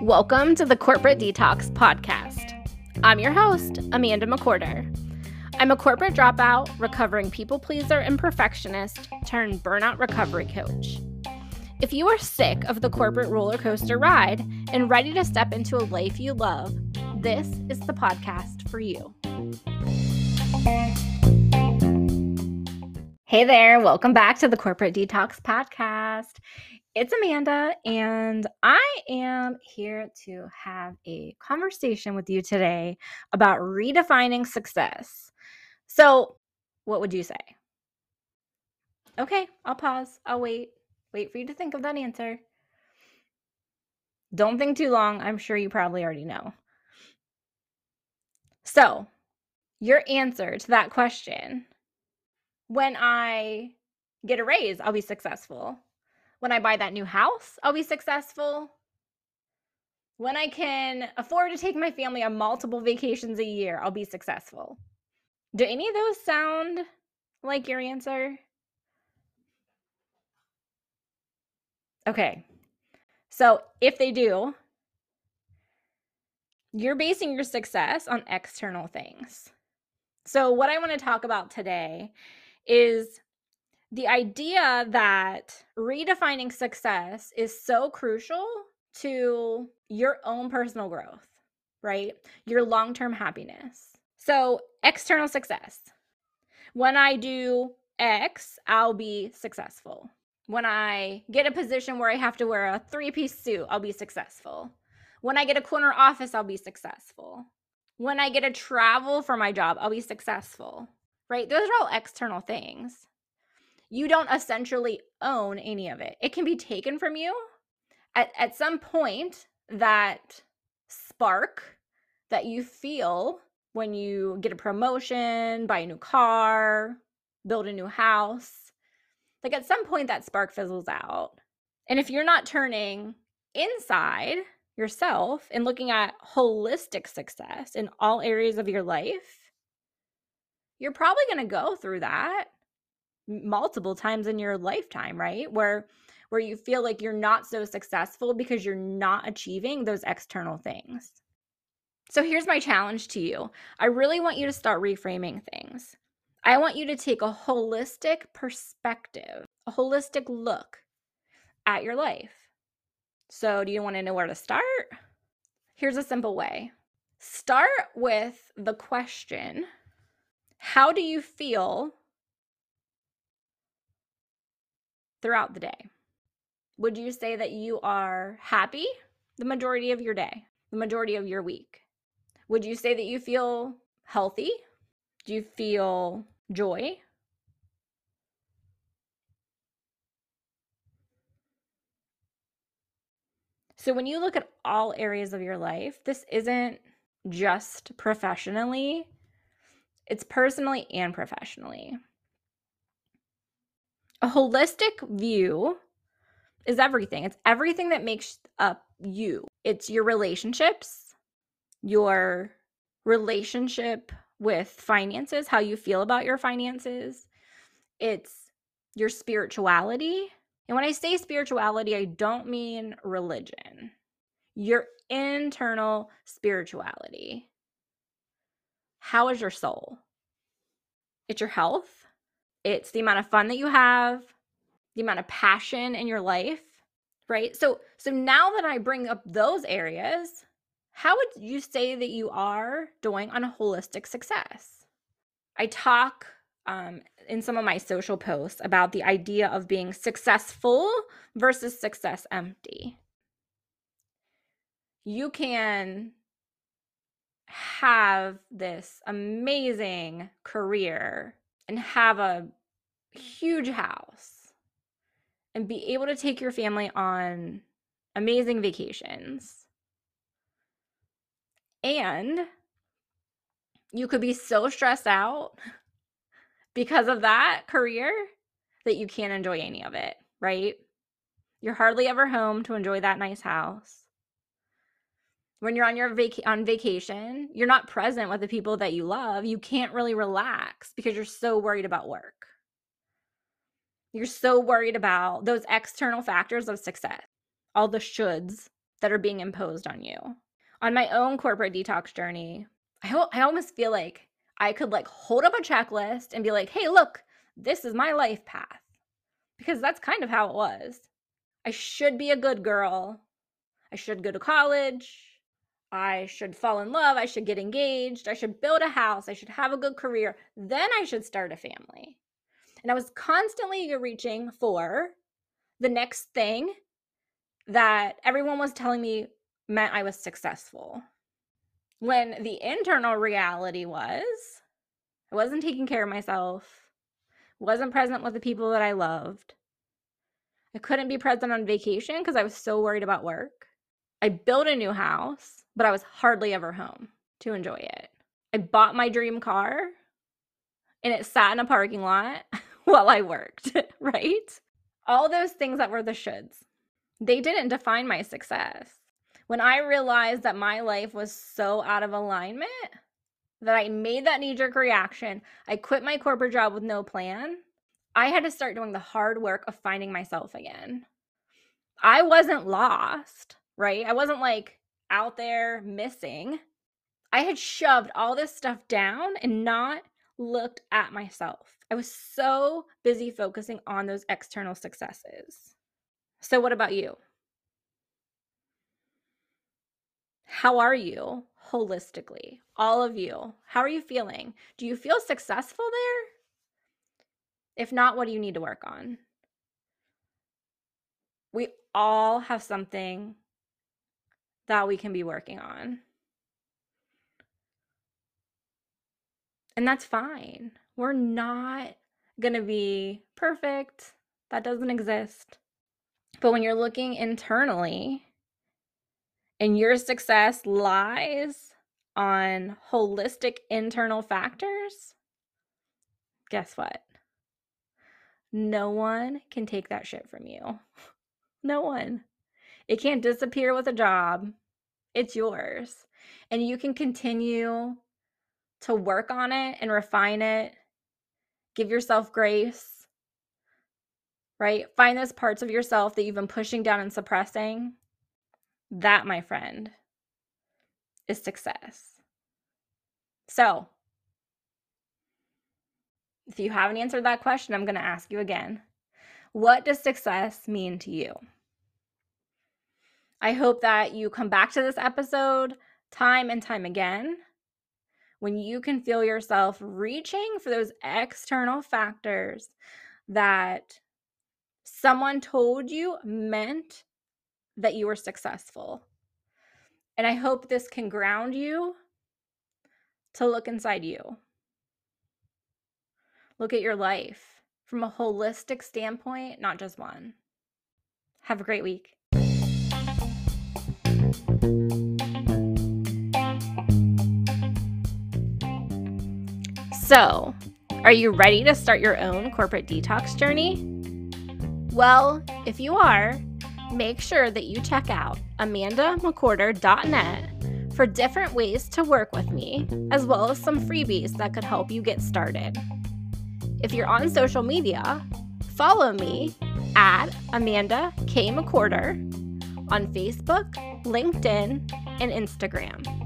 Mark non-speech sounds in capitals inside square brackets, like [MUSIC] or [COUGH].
Welcome to the Corporate Detox Podcast. I'm your host, Amanda McWhorter. I'm a corporate dropout, recovering people pleaser and perfectionist turned burnout recovery coach. If you are sick of the corporate roller coaster ride and ready to step into a life you love, this is the podcast for you. Hey there, welcome back to the Corporate Detox Podcast. It's Amanda, and I am here to have a conversation with you today about redefining success. So, what would you say? Okay, I'll pause. I'll wait. Wait for you to think of that answer. Don't think too long. I'm sure you probably already know. So, your answer to that question when I get a raise, I'll be successful. When I buy that new house, I'll be successful. When I can afford to take my family on multiple vacations a year, I'll be successful. Do any of those sound like your answer? Okay. So if they do, you're basing your success on external things. So, what I want to talk about today is the idea that redefining success is so crucial to your own personal growth, right? Your long term happiness. So, external success. When I do X, I'll be successful. When I get a position where I have to wear a three piece suit, I'll be successful. When I get a corner office, I'll be successful. When I get to travel for my job, I'll be successful, right? Those are all external things. You don't essentially own any of it. It can be taken from you at, at some point. That spark that you feel when you get a promotion, buy a new car, build a new house. Like at some point, that spark fizzles out. And if you're not turning inside yourself and looking at holistic success in all areas of your life, you're probably going to go through that multiple times in your lifetime, right? Where where you feel like you're not so successful because you're not achieving those external things. So here's my challenge to you. I really want you to start reframing things. I want you to take a holistic perspective, a holistic look at your life. So, do you want to know where to start? Here's a simple way start with the question How do you feel throughout the day? Would you say that you are happy the majority of your day, the majority of your week? Would you say that you feel healthy? Do you feel joy? So, when you look at all areas of your life, this isn't just professionally, it's personally and professionally. A holistic view is everything. It's everything that makes up you. It's your relationships, your relationship with finances, how you feel about your finances. It's your spirituality. And when I say spirituality, I don't mean religion, your internal spirituality. How is your soul? It's your health, it's the amount of fun that you have, the amount of passion in your life, right? So so now that I bring up those areas, how would you say that you are doing on a holistic success? I talk um, in some of my social posts about the idea of being successful versus success empty. You can have this amazing career and have a huge house and be able to take your family on amazing vacations and you could be so stressed out [LAUGHS] because of that career that you can't enjoy any of it, right? You're hardly ever home to enjoy that nice house. When you're on your vac- on vacation, you're not present with the people that you love. You can't really relax because you're so worried about work. You're so worried about those external factors of success, all the shoulds that are being imposed on you. On my own corporate detox journey, I, ho- I almost feel like I could like hold up a checklist and be like, hey, look, this is my life path. Because that's kind of how it was. I should be a good girl. I should go to college. I should fall in love. I should get engaged. I should build a house. I should have a good career. Then I should start a family. And I was constantly reaching for the next thing that everyone was telling me meant I was successful. When the internal reality was, I wasn't taking care of myself, wasn't present with the people that I loved. I couldn't be present on vacation because I was so worried about work. I built a new house, but I was hardly ever home to enjoy it. I bought my dream car and it sat in a parking lot [LAUGHS] while I worked, [LAUGHS] right? All those things that were the shoulds, they didn't define my success. When I realized that my life was so out of alignment that I made that knee jerk reaction, I quit my corporate job with no plan. I had to start doing the hard work of finding myself again. I wasn't lost, right? I wasn't like out there missing. I had shoved all this stuff down and not looked at myself. I was so busy focusing on those external successes. So, what about you? How are you holistically? All of you. How are you feeling? Do you feel successful there? If not, what do you need to work on? We all have something that we can be working on. And that's fine. We're not going to be perfect. That doesn't exist. But when you're looking internally and your success lies on holistic internal factors, guess what? No one can take that shit from you. [LAUGHS] No one. It can't disappear with a job. It's yours. And you can continue to work on it and refine it Give yourself grace, right? Find those parts of yourself that you've been pushing down and suppressing. That, my friend, is success. So, if you haven't answered that question, I'm going to ask you again. What does success mean to you? I hope that you come back to this episode time and time again when you can feel yourself reaching for those external factors that someone told you meant that you were successful. And I hope this can ground you to look inside you. Look at your life from a holistic standpoint, not just one. Have a great week. So, are you ready to start your own corporate detox journey? Well, if you are, make sure that you check out amandamcwhorter.net for different ways to work with me, as well as some freebies that could help you get started. If you're on social media, follow me at Amanda K. McWhorter on Facebook, LinkedIn, and Instagram.